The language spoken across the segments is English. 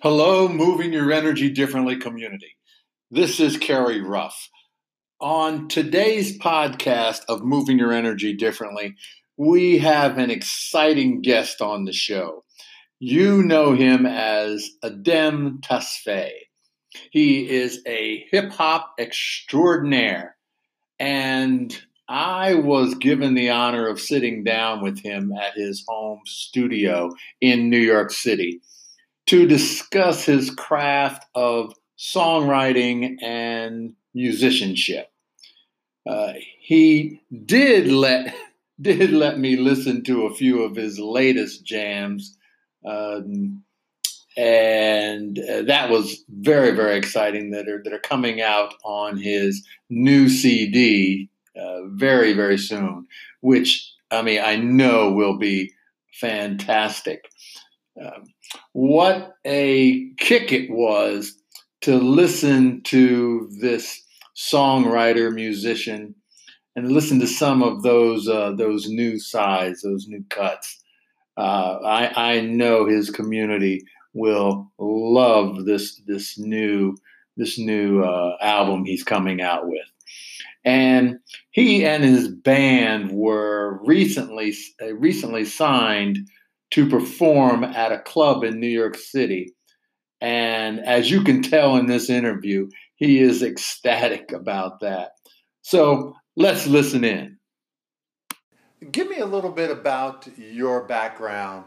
Hello, Moving Your Energy Differently community. This is Kerry Ruff. On today's podcast of Moving Your Energy Differently, we have an exciting guest on the show. You know him as Adem Tesfaye. He is a hip hop extraordinaire, and I was given the honor of sitting down with him at his home studio in New York City to discuss his craft of songwriting and musicianship. Uh, he did let did let me listen to a few of his latest jams, um, and uh, that was very very exciting. That are that are coming out on his new CD uh, very very soon, which I mean I know will be fantastic. Um, what a kick it was to listen to this songwriter, musician, and listen to some of those uh, those new sides, those new cuts. Uh, I, I know his community will love this this new this new uh, album he's coming out with. And he and his band were recently recently signed to perform at a club in New York City. And as you can tell in this interview, he is ecstatic about that. So let's listen in. Give me a little bit about your background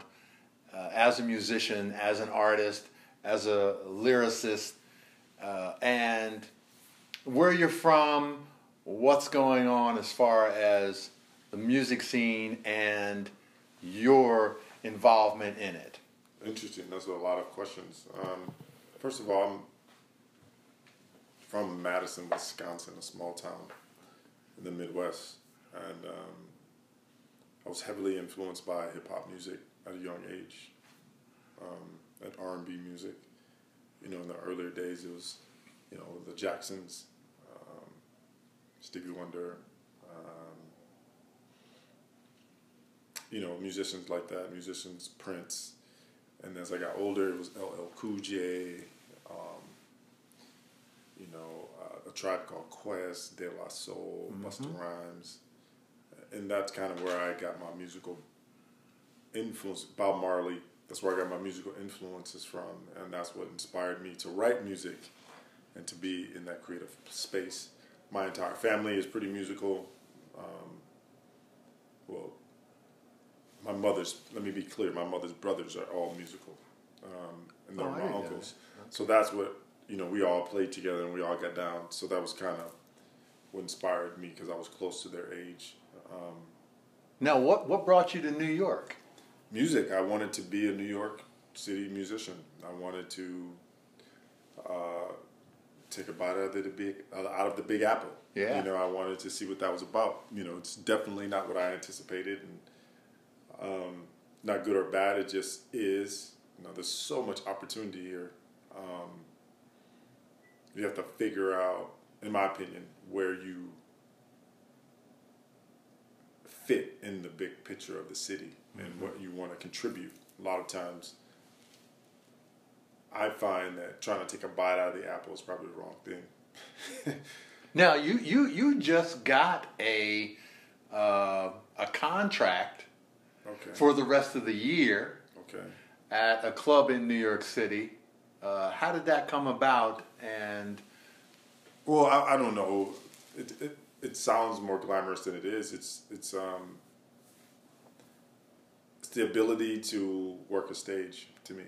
uh, as a musician, as an artist, as a lyricist, uh, and where you're from, what's going on as far as the music scene and your involvement in it? Interesting. Those are a lot of questions. Um, first of all, I'm from Madison, Wisconsin, a small town in the Midwest, and um, I was heavily influenced by hip hop music at a young age, um, at R and B music. You know, in the earlier days, it was, you know, the Jacksons, um, Stevie Wonder, you know, musicians like that, musicians, Prince. And as I got older, it was LL Cool J, um, you know, uh, a tribe called Quest, De La Soul, mm-hmm. Busta Rhymes. And that's kind of where I got my musical influence. Bob Marley, that's where I got my musical influences from. And that's what inspired me to write music and to be in that creative space. My entire family is pretty musical. Um, well, my mother's. Let me be clear. My mother's brothers are all musical, um, and they're oh, my uncles. That. So that's what you know. We all played together, and we all got down. So that was kind of what inspired me because I was close to their age. Um, now, what what brought you to New York? Music. I wanted to be a New York City musician. I wanted to uh, take a bite out of the big out of the Big Apple. Yeah. You know, I wanted to see what that was about. You know, it's definitely not what I anticipated, and um, not good or bad, it just is. You know, there's so much opportunity here. Um, you have to figure out, in my opinion, where you fit in the big picture of the city mm-hmm. and what you want to contribute. A lot of times, I find that trying to take a bite out of the apple is probably the wrong thing. now, you you you just got a uh, a contract okay. for the rest of the year okay. at a club in New York City. Uh, how did that come about? And well, I, I don't know. It, it, it sounds more glamorous than it is. It's it's um it's the ability to work a stage to me.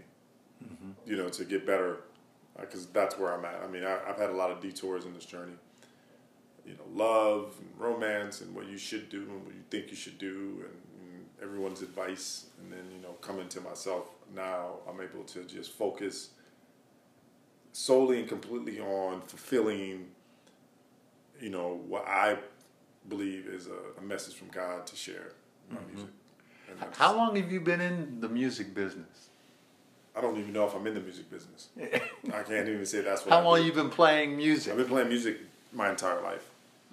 Mm-hmm. You know, to get better because uh, that's where I'm at. I mean, I, have had a lot of detours in this journey. You know, love and romance and what you should do and what you think you should do and everyone's advice and then you know coming to myself. Now i'm able to just focus solely and completely on fulfilling you know what i believe is a, a message from god to share my mm-hmm. music. How long have you been in the music business? I don't even know if i'm in the music business. I can't even say that's what how I long do. you been playing music? I've been playing music my entire life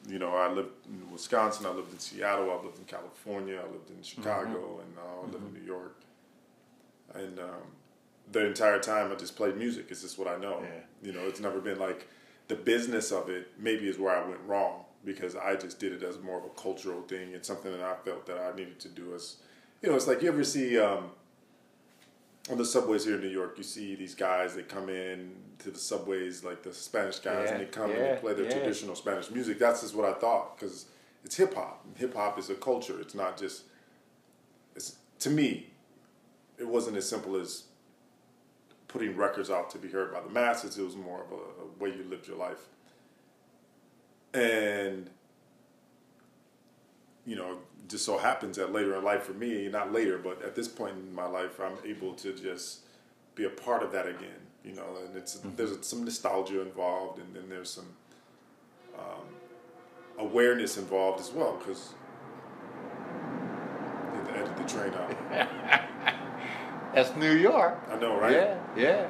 you know, I lived in Wisconsin, I lived in Seattle, I lived in California, I lived in Chicago, mm-hmm. and now I live mm-hmm. in New York. And um, the entire time I just played music. It's just what I know. Yeah. You know, it's never been like the business of it. Maybe is where I went wrong because I just did it as more of a cultural thing and something that I felt that I needed to do. As you know, it's like you ever see um, on the subways here in New York, you see these guys. They come in to the subways, like the Spanish guys, Yeah, and they come and they play their yeah. traditional Spanish music. That's just what I thought because it's hip hop. Hip hop is a culture. It's not just. It's to me, it wasn't as simple as putting records out to be heard by the masses. It was more of a, a way you lived your life. And you know, just so happens that later in life for me, not later, but at this point in my life, I'm able to just be a part of that again. You know, and it's there's some nostalgia involved, and then there's some um, awareness involved as well because. To edit the train out. That's New York. I know, right? Yeah, yeah,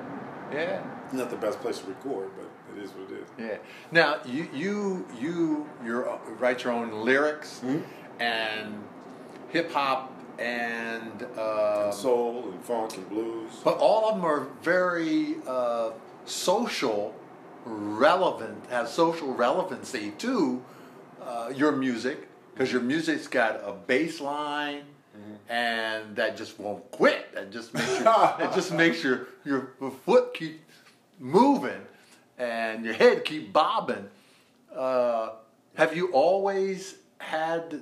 yeah, Not the best place to record, but it is what it is. yeah. Now you you you you write your own lyrics Mhm. And hip hop and. Uh, Soul and funk and blues. But all of them are very uh, social, relevant, have social relevancy to uh, your music because your music's got a bass line and that just won't quit. That just makes your, that just makes your your foot keep moving and your head keep bobbing. Uh, have you always had?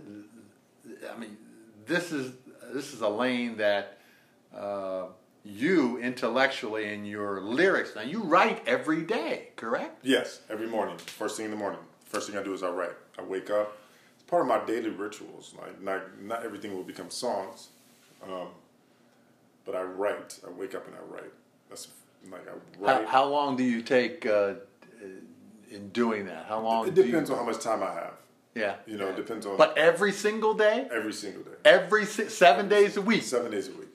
I mean, this is this is a lane that uh, you intellectually in your lyrics. Now you write every day, correct? Yes, every morning, first thing in the morning. First thing I do is I write. I wake up. It's part of my daily rituals. Like not not everything will become songs, um, but I write. I wake up and I write. That's like I How, write. how long do you take uh, in doing that? How long? it depends you, on how much time I have. Yeah. You know, it depends on But every single day, every single day. every si- seven days a week, Seven days a week.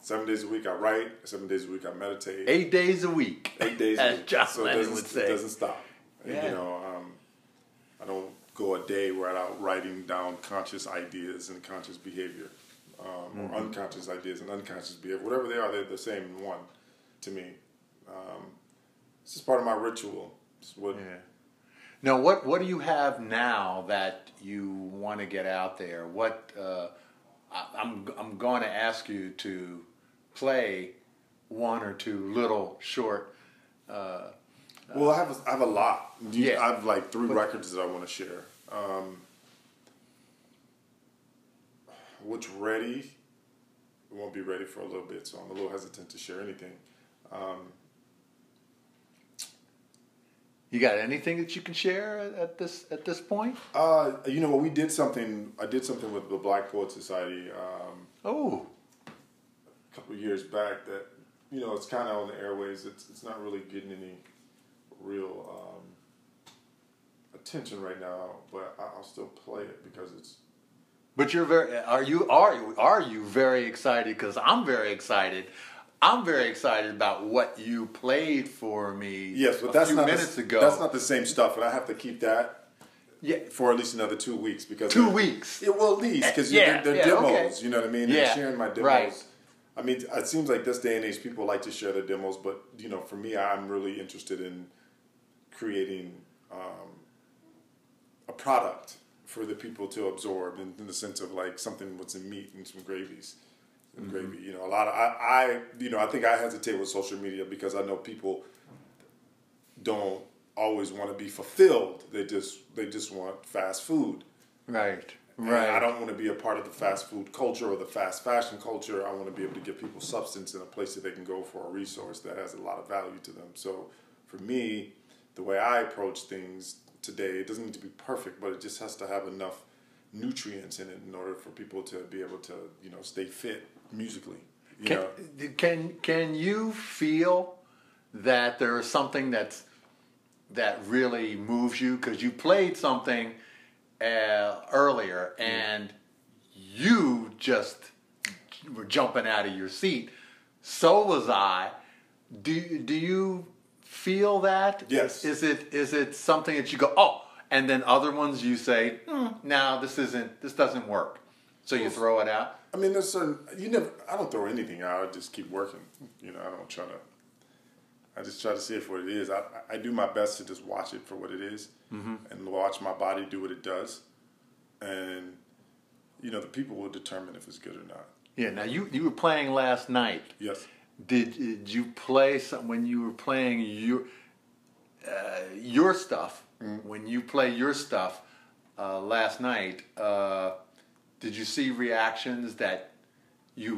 Seven days a week I write. Seven days a week I meditate. eight days a week. Eight days. a as week. John so it Lennon doesn't, would It say. doesn't stop. And, Yeah. You know, um, I don't go a day without writing down conscious ideas and conscious behavior, um, Mm-hmm. or unconscious ideas and unconscious behavior. Whatever they are, they're the same one to me. Um, it's just part of my ritual. It's what Yeah. Now, what what do you have now that you want to get out there? What uh, I, I'm I'm going to ask you to play one or two little short. Uh, Well, I have a, I have a lot. You- Yeah. I have like three records that I want to share. Um, which ready? It won't be ready for a little bit, so I'm a little hesitant to share anything. Um, you got anything that you can share at- this at this point? uh, you know what? We did something. I did something with the Black Poet Society um, Oh, a couple of years back. That you know, it's kind of on the airways. It's it's not really getting any real um, attention right now, but I- I'll still play it because it's but you're very are you are you are you very excited? Because I'm very excited. I'm very excited about what you played for me. Yes, but a that's few not minutes the, ago. That's not the same stuff, and I have to keep that yeah, for at least another two weeks because 2 weeks. Yeah, well, at least because Yeah, they're, yeah, demos. okay. You know what I mean? They're sharing my demos. right. I mean, it seems like this day and age, people like to share their demos, but you know, for me, I'm really interested in creating um, a product for the people to absorb, in, in the sense of like something with some meat and some gravies. Mm-hmm. gravy, you know, a lot of I, I, you know, I think I hesitate with social media because I know people don't always want to be fulfilled. They just they just want fast food. Right. And Right. I don't want to be a part of the fast food culture or the fast fashion culture. I want to be able to give people substance in a place that they can go for a resource that has a lot of value to them. So for me, the way I approach things today, it doesn't need to be perfect, but it just has to have enough nutrients in it in order for people to be able to, you know, stay fit musically. You Can, know, can can you feel that there is something that's that really moves you because you played something uh, earlier and you just were jumping out of your seat. So was I. Do do you feel that? Yes. Is it is it something that you go oh, and then other ones you say, hmm, no, this isn't this doesn't work, so you throw it out. I mean, there's certain you never. I don't throw anything out. I just keep working. You know, I don't try to. I just try to see it for what it is. I, I do my best to just watch it for what it is Mm-hmm. and watch my body do what it does, and you know the people will determine if it's good or not. Yeah. Now you you were playing last night. Yes. Did, did you play some when you were playing your uh, your stuff? When you play your stuff uh, last night, uh, did you see reactions that you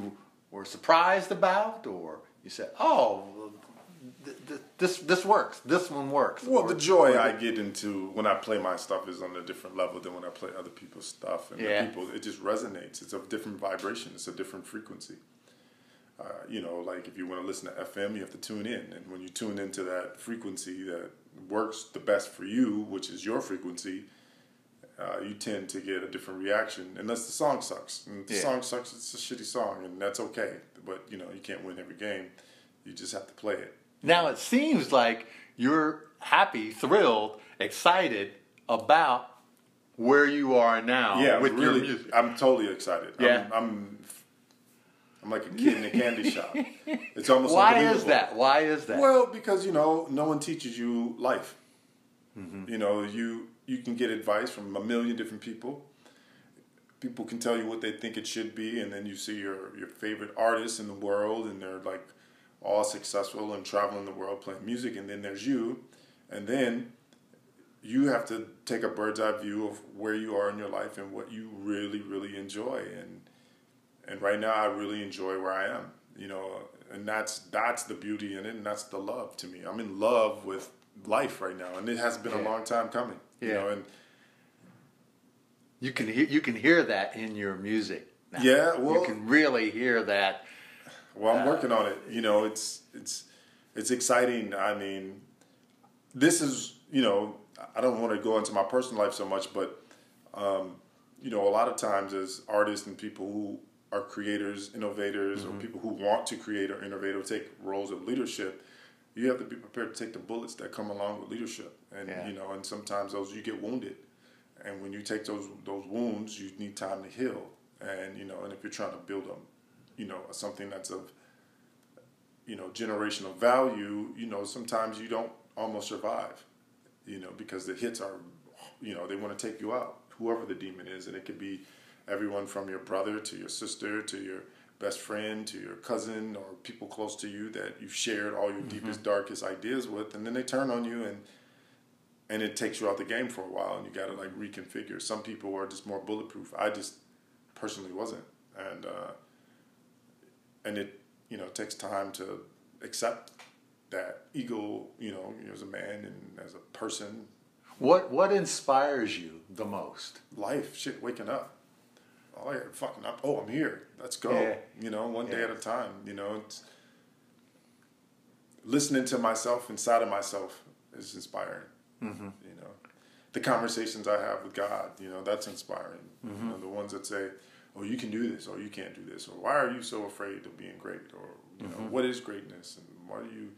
were surprised about, or you said, "Oh, th- th- this this works. This one works." Well, or- the joy I get into when I play my stuff is on a different level than when I play other people's stuff. And Yeah. people, it just resonates. It's a different vibration. It's a different frequency. Uh, you know, like if you want to listen to FM, you have to tune in, and when you tune into that frequency that works the best for you, which is your frequency, uh, you tend to get a different reaction. Unless the song sucks, and if the Yeah. song sucks, it's a shitty song, and that's okay. But you know, you can't win every game. You just have to play it. Now it seems like you're happy, thrilled, excited about where you are now yeah, with really, your music. I'm totally excited. Yeah. I'm, I'm, I'm like a kid in a candy shop. It's almost like Why is that? Why is that? Well, because you know, no one teaches you life. Mm-hmm. You know, you you can get advice from a million different people. People can tell you what they think it should be, and then you see your your favorite artists in the world, and they're like all successful and traveling the world playing music, and then there's you, and then you have to take a bird's eye view of where you are in your life and what you really really enjoy. And and right now I really enjoy where I am you know and that's that's the beauty in it and that's the love to me. I'm in love with life right now and it has been a long time coming you Yeah. know and you can hear you can hear that in your music. now. Yeah, you can really hear that. Well, I'm working on it. You know, it's it's it's exciting. I mean, this is you know I don't want to go into my personal life so much, but um, you know, a lot of times as artists and people who are creators, innovators, Mm-hmm. or people who want to create or innovate or take roles of leadership, you have to be prepared to take the bullets that come along with leadership. And Yeah. you know, and sometimes those you get wounded, and when you take those those wounds, you need time to heal. And you know, and if you're trying to build a, you know, something that's of you know generational value, you know, sometimes you don't almost survive, you know, because the hits are, you know, they want to take you out, whoever the demon is, and it could be everyone from your brother to your sister to your best friend to your cousin or people close to you that you've shared all your deepest darkest ideas with and then they turn on you and and it takes you out the game for a while and you got to like reconfigure. Some people are just more bulletproof. I just personally wasn't. And uh and it you know takes time to accept that ego you know as a man and as a person. What what inspires you the most? life. Shit waking up oh yeah fucking up oh i'm here let's go Yeah. you know one day at a time you know it's listening to myself inside of myself is inspiring Mm-hmm. you know the conversations i have with god you know that's inspiring Mm-hmm. you know the ones that say oh you can do this or you can't do this or why are you so afraid of being great or you Mm-hmm. know what is greatness and why do you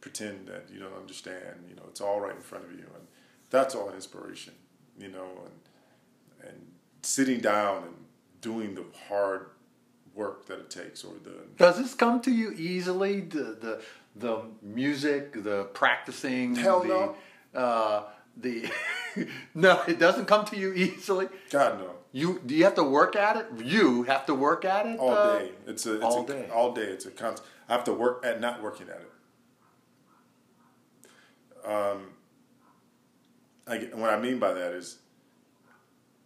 pretend that you don't understand you know it's all right in front of you and that's all inspiration you know and and sitting down and doing the hard work that it takes or the Does this come to you easily? The the the music, the practicing. Hell the, no. Uh, the no, it doesn't come to you easily. god no You do you have to work at it? You have to work at it all uh, day it's a it's all a, day. all day it's a constant i have to work at not working at it um I, what i mean by that is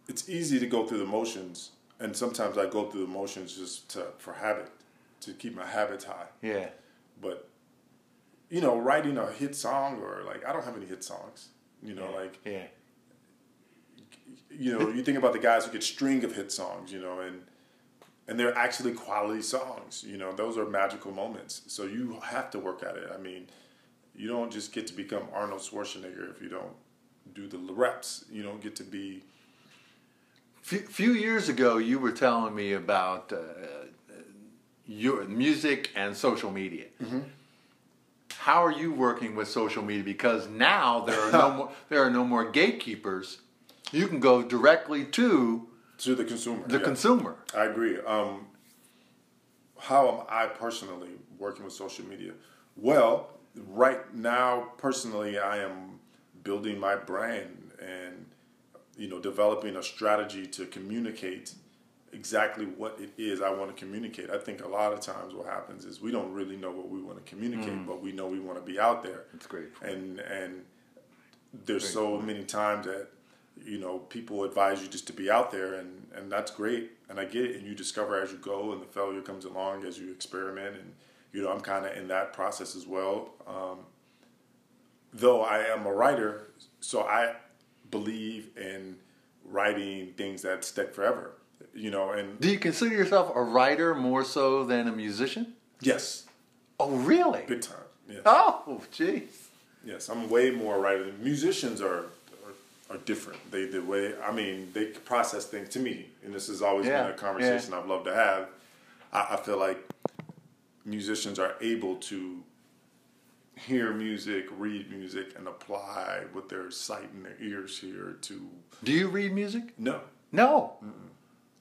it's easy to go through the motions and sometimes i go through the motions just to, for habit to keep my habits high. Yeah. but you know writing a hit song or like i don't have any hit songs you know like Yeah. you know you think about the guys who get string of hit songs you know and and they're actually quality songs you know those are magical moments. So you have to work at it. I mean you don't just get to become arnold schwarzenegger if you don't do the reps. You don't get to be Few, few years ago, you were telling me about uh, your music and social media. Mm-hmm. How are you working with social media? Because now there are no more there are no more gatekeepers. You can go directly to to the consumer the yeah. consumer. I agree. Um, how am I personally working with social media? Well, right now, personally, I am building my brand and you know developing a strategy to communicate exactly what it is I want to communicate. I think a lot of times what happens is we don't really know what we want to communicate, mm. but we know we want to be out there. That's great. And and there's great so many times that you know people advise you just to be out there, and and that's great, and I get it, and you discover as you go, and the failure comes along as you experiment, and you know I'm kind of in that process as well. Um, though I am a writer, so I believe in writing things that stick forever you know, and do you consider yourself a writer more so than a musician? Yes. Oh, really? Big time. Yes. Oh, jeez. Yes, I'm way more writer. Than musicians are, are, are different. They the way I mean they process things to me, and this has always yeah. been a conversation yeah. I've loved to have. I, I feel like musicians are able to hear music, read music, and apply what their sight and their ears hear to. Do you read music? No. No. Mm-mm.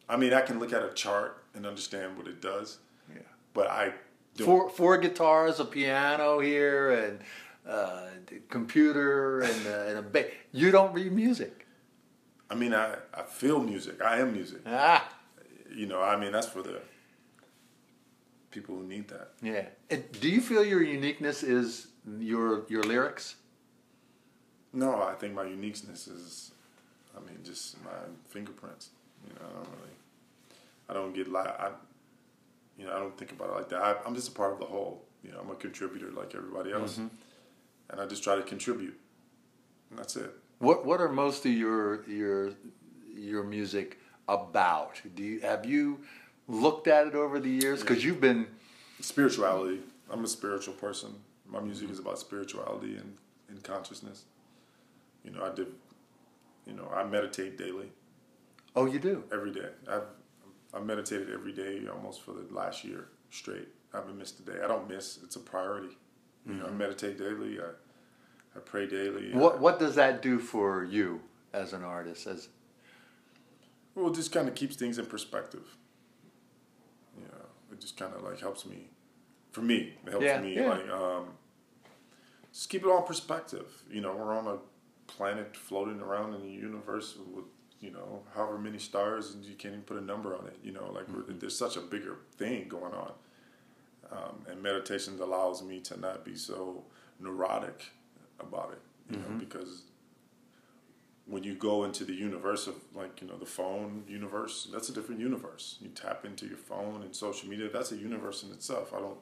I mean, I can look at a chart and understand what it does. Yeah. But I don't. four four guitars, a piano here, and uh, computer and, uh, and a bass. You don't read music. I mean, I, I feel music. I am music. Ah. You know, I mean, that's for the people who need that. Yeah. And do you feel your uniqueness is your your lyrics? No, I think my uniqueness is, I mean, just my fingerprints. You know, I don't really I don't get like I, you know, I don't think about it like that. I, am just a part of the whole. You know, I'm a contributor like everybody else, mm-hmm. and I just try to contribute, and that's it. What What are most of your your your music about? Do you have you looked at it over the years? Because you've been spirituality. I'm a spiritual person. My music is about spirituality and, and consciousness. You know, I did. You know, I meditate daily. Oh, you do every day. I've I meditated every day almost for the last year straight. I haven't missed a day. I don't miss. It's a priority. You mm-hmm. know, I mm-hmm. meditate daily. I, I pray daily. What What does that do for you as an artist? As well, it just kind of keeps things in perspective. You know, it just kind of like helps me. For me, it helps yeah, me yeah. like um, just keep it all in perspective. You know, we're on a planet floating around in the universe with you know, however many stars, and you can't even put a number on it. You know, like mm-hmm. there's such a bigger thing going on. Um, and meditation allows me to not be so neurotic about it, you mm-hmm. know, because when you go into the universe of like you know the phone universe, that's a different universe. You tap into your phone and social media. That's a universe in itself. I don't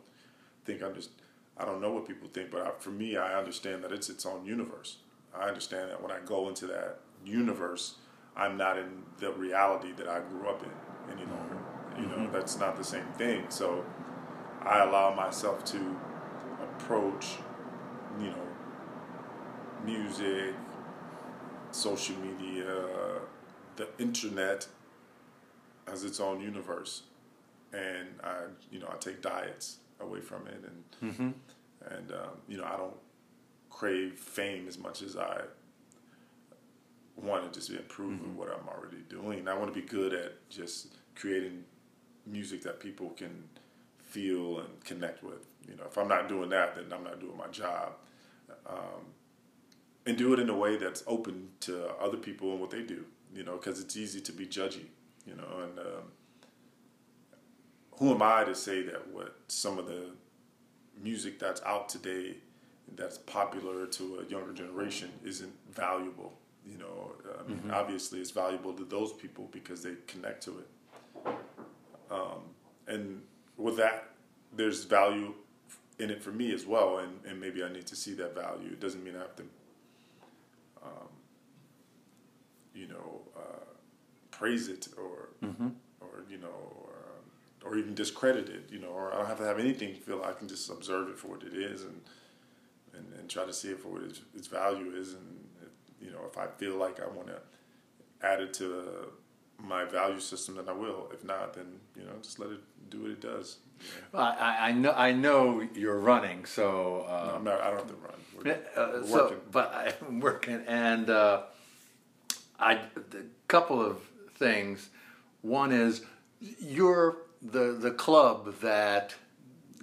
think I'm just. I don't know what people think, but I, for me, I understand that it's its own universe. I understand that when I go into that universe, I'm not in the reality that I grew up in any longer. You know, mm-hmm. that's not the same thing. So I allow myself to approach, you know, music, social media, the internet has its own universe. And I, you know, I take diets away from it, and mm-hmm. and um, you know, I don't crave fame as much as I want to just improve mm-hmm. what I'm already doing. I want to be good at just creating music that people can feel and connect with. You know, if I'm not doing that, then I'm not doing my job. Um, and do it in a way that's open to other people and what they do. You know, because it's easy to be judgy. You know, and um, who am I to say that what some of the music that's out today that's popular to a younger generation isn't valuable you know, I mean, mm-hmm. obviously it's valuable to those people because they connect to it. Um, and with that, there's value in it for me as well, and, and maybe I need to see that value. It doesn't mean I have to, um, you know, uh, praise it or, mm-hmm. or you know, or, um, or even discredit it, you know, or I don't have to have anything feel I can just observe it for what it is and, and, and try to see it for what its, its value is and you know, if I feel like I want to add it to my value system, then I will. If not, then you know, just let it do what it does. Well, I, I know I know you're running, so uh, no, I'm not. I don't have to run. Uh, so, but I'm working, and uh, I a couple of things. One is you're the the club that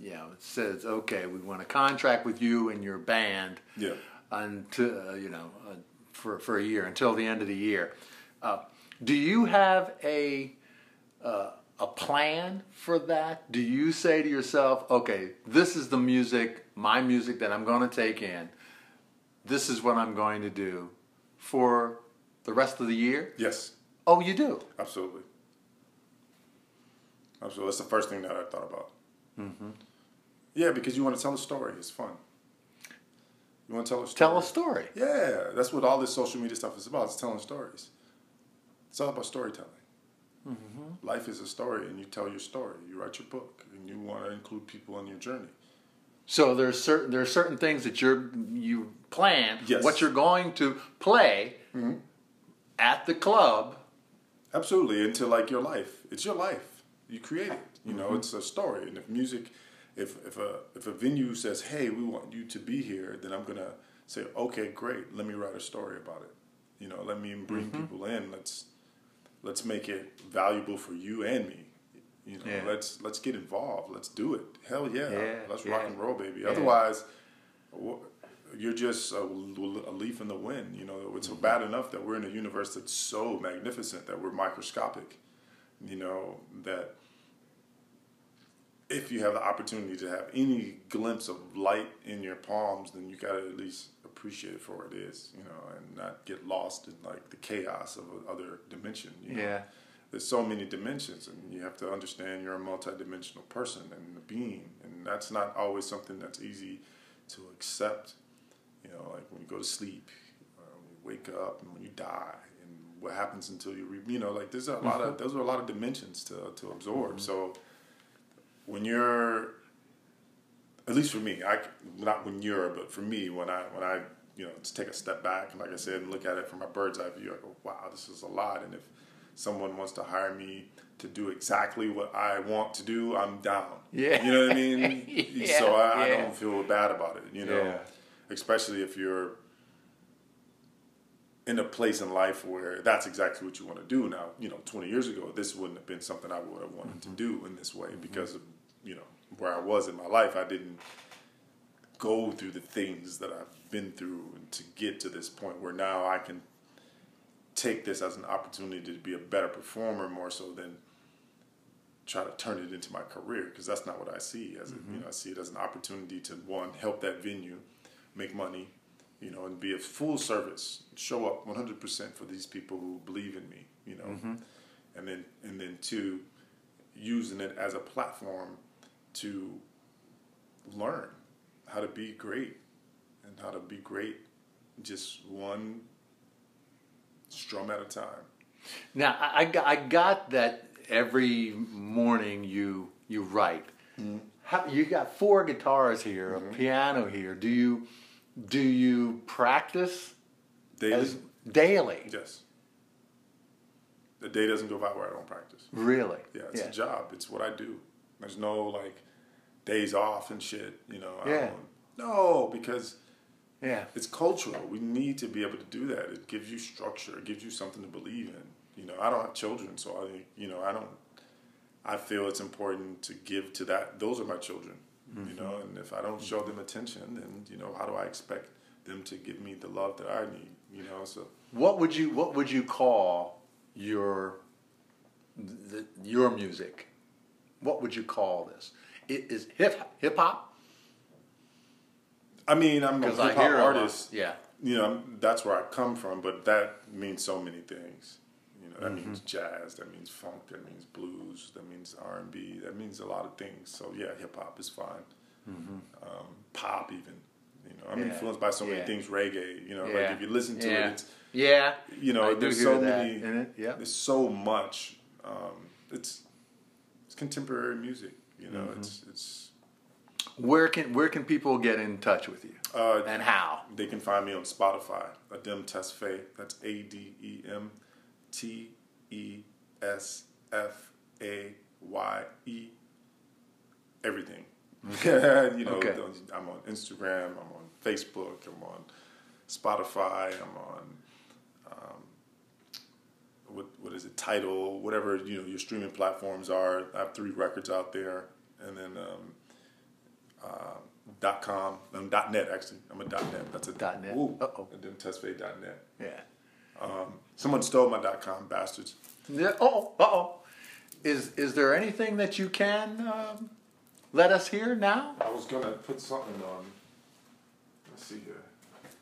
you know says okay we want a contract with you and your band Yeah. until uh, you know uh, for for a year until the end of the year. Uh, do you have a uh, a plan for that? Do you say to yourself, okay, this is the music, my music that I'm going to take in. This is what I'm going to do for the rest of the year? Yes. Oh, you do. Absolutely. Absolutely. That's the first thing that I thought about. Mm-hmm. Yeah, because you want to tell a story. It's fun. You want to tell a story. Tell a story. Yeah, that's what all this social media stuff is about. It's telling stories. It's all about storytelling. Mm-hmm. Life is a story, and you tell your story. You write your book, and you want to include people in your journey. So there's certain there are certain things that you're you plan Yes. what you're going to play mm-hmm. at the club. Absolutely, into like your life. It's your life. You create it. You know, mm-hmm. it's a story. And if music, if if a if a venue says, "Hey, we want you to be here," then I'm gonna say, "Okay, great. Let me write a story about it." You know, let me bring mm-hmm. people in. Let's let's make it valuable for you and me. You know, Yeah. let's let's get involved. Let's do it. Hell yeah, Yeah, let's rock and roll, baby. Yeah. Otherwise, you're just a, a leaf in the wind. You know, it's Mm-hmm. bad enough that we're in a universe that's so magnificent that we're microscopic. You know that if you have the opportunity to have any glimpse of light in your palms, then you gotta at least appreciate it for what it is. You know, and not get lost in like the chaos of another dimension. You know? Yeah. There's so many dimensions and you have to understand you're a multidimensional person and a being and that's not always something that's easy to accept. You know like when you go to sleep uh, when you wake up and when you die and what happens until you re- you know like there's a lot of those are a lot of dimensions to to absorb. So when you're at least for me i not when you're but for me when i when i you know to take a step back and like i said and look at it from a bird's eye view i go wow this is a lot. And if someone wants to hire me to do exactly what I want to do, I'm down. Yeah. You know what I mean? Yeah, so I, I don't feel bad about it, you know? Yeah. Especially if you're in a place in life where that's exactly what you want to do. Now, you know, 20 years ago, this wouldn't have been something I would have wanted to mm-hmm. do in this way mm-hmm. because of, you know, where I was in my life. I didn't go through the things that I've been through to get to this point where now I can take this as an opportunity to be a better performer more so than try to turn it into my career because that's not what I see as a, you mm-hmm. know I see it as an opportunity to one help that venue make money you know and be a full service show up 100% for these people who believe in me you know. Mm-hmm. And then and then two using it as a platform to learn how to be great and how to be great just one strum at a time. Now I, I got, I got that every morning you you write. Mm-hmm. How, you got four guitars here, a mm-hmm. piano here. Do you do you practice Daily, as daily? yes. The day doesn't go by where I don't practice. Really? Yeah, it's a job. It's what I do. There's no like days off and shit. You know. I Yeah. don't- no, because Yeah. it's cultural. We need to be able to do that. It gives you structure. It gives you something to believe in. You know, I don't have children, so I, you know, I don't. I feel it's important to give to that. Those are my children. You mm-hmm. know, and if I don't show them attention, then you know, how do I expect them to give me the love that I need? You know, so What would you What would you call your the, your music? What would you call this? It is hip hip hop I mean, I'm a hip hop hear lot- artist. Yeah. you know, that's where I come from, but that means so many things. You know, that Mm-hmm. means jazz, that means funk, that means blues, that means R and B, that means a lot of things. So yeah, hip hop is fine. Um, pop even. You know, I'm Mm-hmm. Yeah. influenced by so many Yeah. things. Reggae. You know, Yeah. like if you listen to yeah. it, it's yeah. you know, I there's so many. in it. Yeah. There's so much. Um, it's it's contemporary music. You know, Mm-hmm. it's it's. Where can Where can people get in touch with you Uh, and how? They can find me on Spotify, Adem Tesfaye. That's A D E M T E S F A Y E. Everything. you know, Okay. I'm on Instagram, I'm on Facebook, I'm on Spotify, I'm on um, what what is it? Tidal, whatever you know your streaming platforms are. I have three records out there, and then um, uh, dot com, um, dot net actually. I'm a dot net. That's a Dot net. Woo. Uh-oh. And then tesfaye.net. Yeah. Um, someone stole my dot com, bastards. Yeah. Oh. Uh oh. Is is there anything that you can um, let us hear now? I was gonna put something on. Let's see here.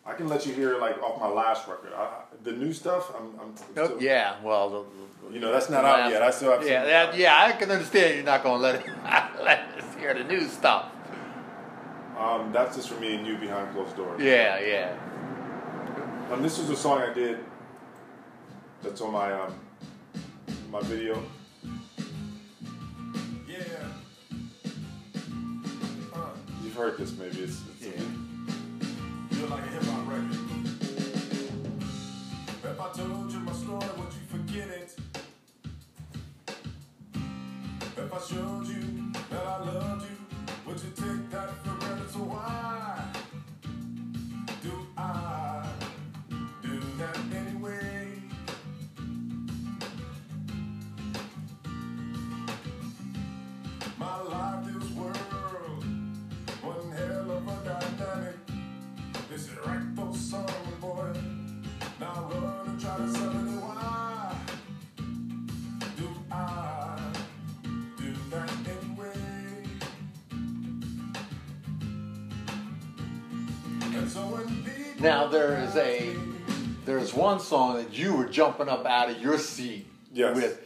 I can let you hear like off my last record. I, the new stuff, I'm. I'm Oh, still- yeah. Well, the, You know that's not out yet. I still have. Yeah, that, yeah. I can understand you're not gonna let it let us hear the new stuff. Um, that's just for me and you behind closed doors. Yeah. Yeah. Um, this is a song I did. That's on my um, my video. Yeah. Uh, you've heard this maybe. It's, it's Yeah. Feel like a hip hop record. If I told you my story, would you forget it? If I showed you that I love you, would you take that for granted? So why Now there is a there's one song that you were jumping up out of your seat Yes. with.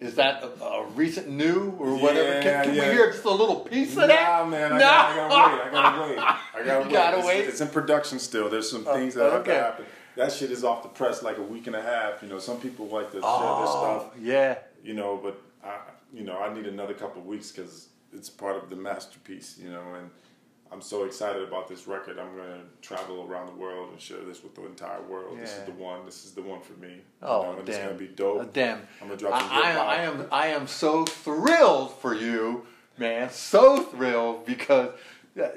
Is that a, a recent new or whatever? Yeah, can can yeah. we hear just a little piece of that? Nah, man, I, no. gotta, I gotta wait. I gotta wait. I gotta You wait. gotta it's, wait? It's in production still. There's some Oh, things that have to happen. That shit is off the press like a week and a half. You know, some people like to share their Oh, stuff. yeah. You know, but I, you know, I need another couple of weeks because it's part of the masterpiece. You know, and I'm so excited about this record. I'm gonna travel around the world and share this with the entire world. This is the one. This is the one for me. Oh, you know, and damn. it's gonna be dope. Uh, damn. I'm gonna drop some I. I, I am I am so thrilled for you, man. So thrilled because uh,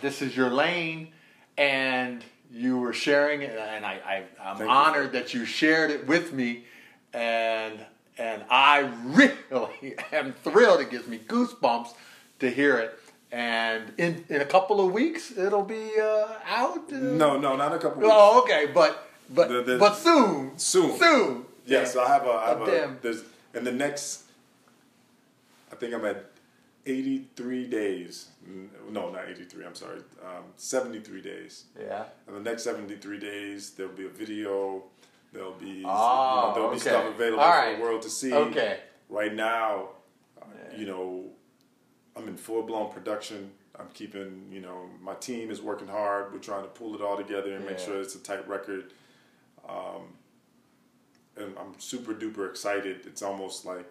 this is your lane, and you were sharing it, and I, I I'm Thank you. honored that you shared it with me, and and I really am thrilled. It gives me goosebumps to hear it. And in, in a couple of weeks, it'll be uh, out. Uh, No, no, not a couple of weeks. Oh, okay, but but The- the- but soon, Soon. soon. Yes, Yeah. I have a. I have a damn. there's in the next. I think I'm at 83 days. No, not 83. I'm sorry. Um, 73 days. Yeah. In the next 73 days, there'll be a video. There'll be you Oh, know, there'll be stuff available All for the world to see. Okay. Right now, uh, you know, I'm in full blown production. I'm keeping, you know, my team is working hard. We're trying to pull it all together and make sure it's a tight record. Um, and I'm super duper excited. It's almost like,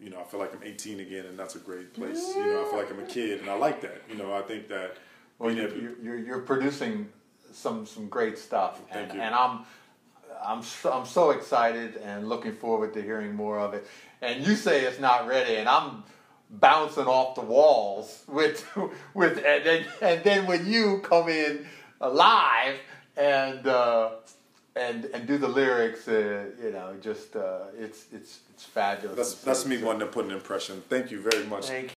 you know, I feel like I'm 18 again, and that's a great place. You know, I feel like I'm a kid, and I like that. You know, I think that. Well, being you, able- you, you're, you're producing some some great stuff, Thank and, you. and I'm I'm so, I'm so excited and looking forward to hearing more of it. And you say it's not ready, and I'm bouncing off the walls with with and then and then when you come in live and uh, and and do the lyrics, uh, you know, just uh, it's it's it's fabulous. that's that's me wanting to put an impression. Thank you very much. Thank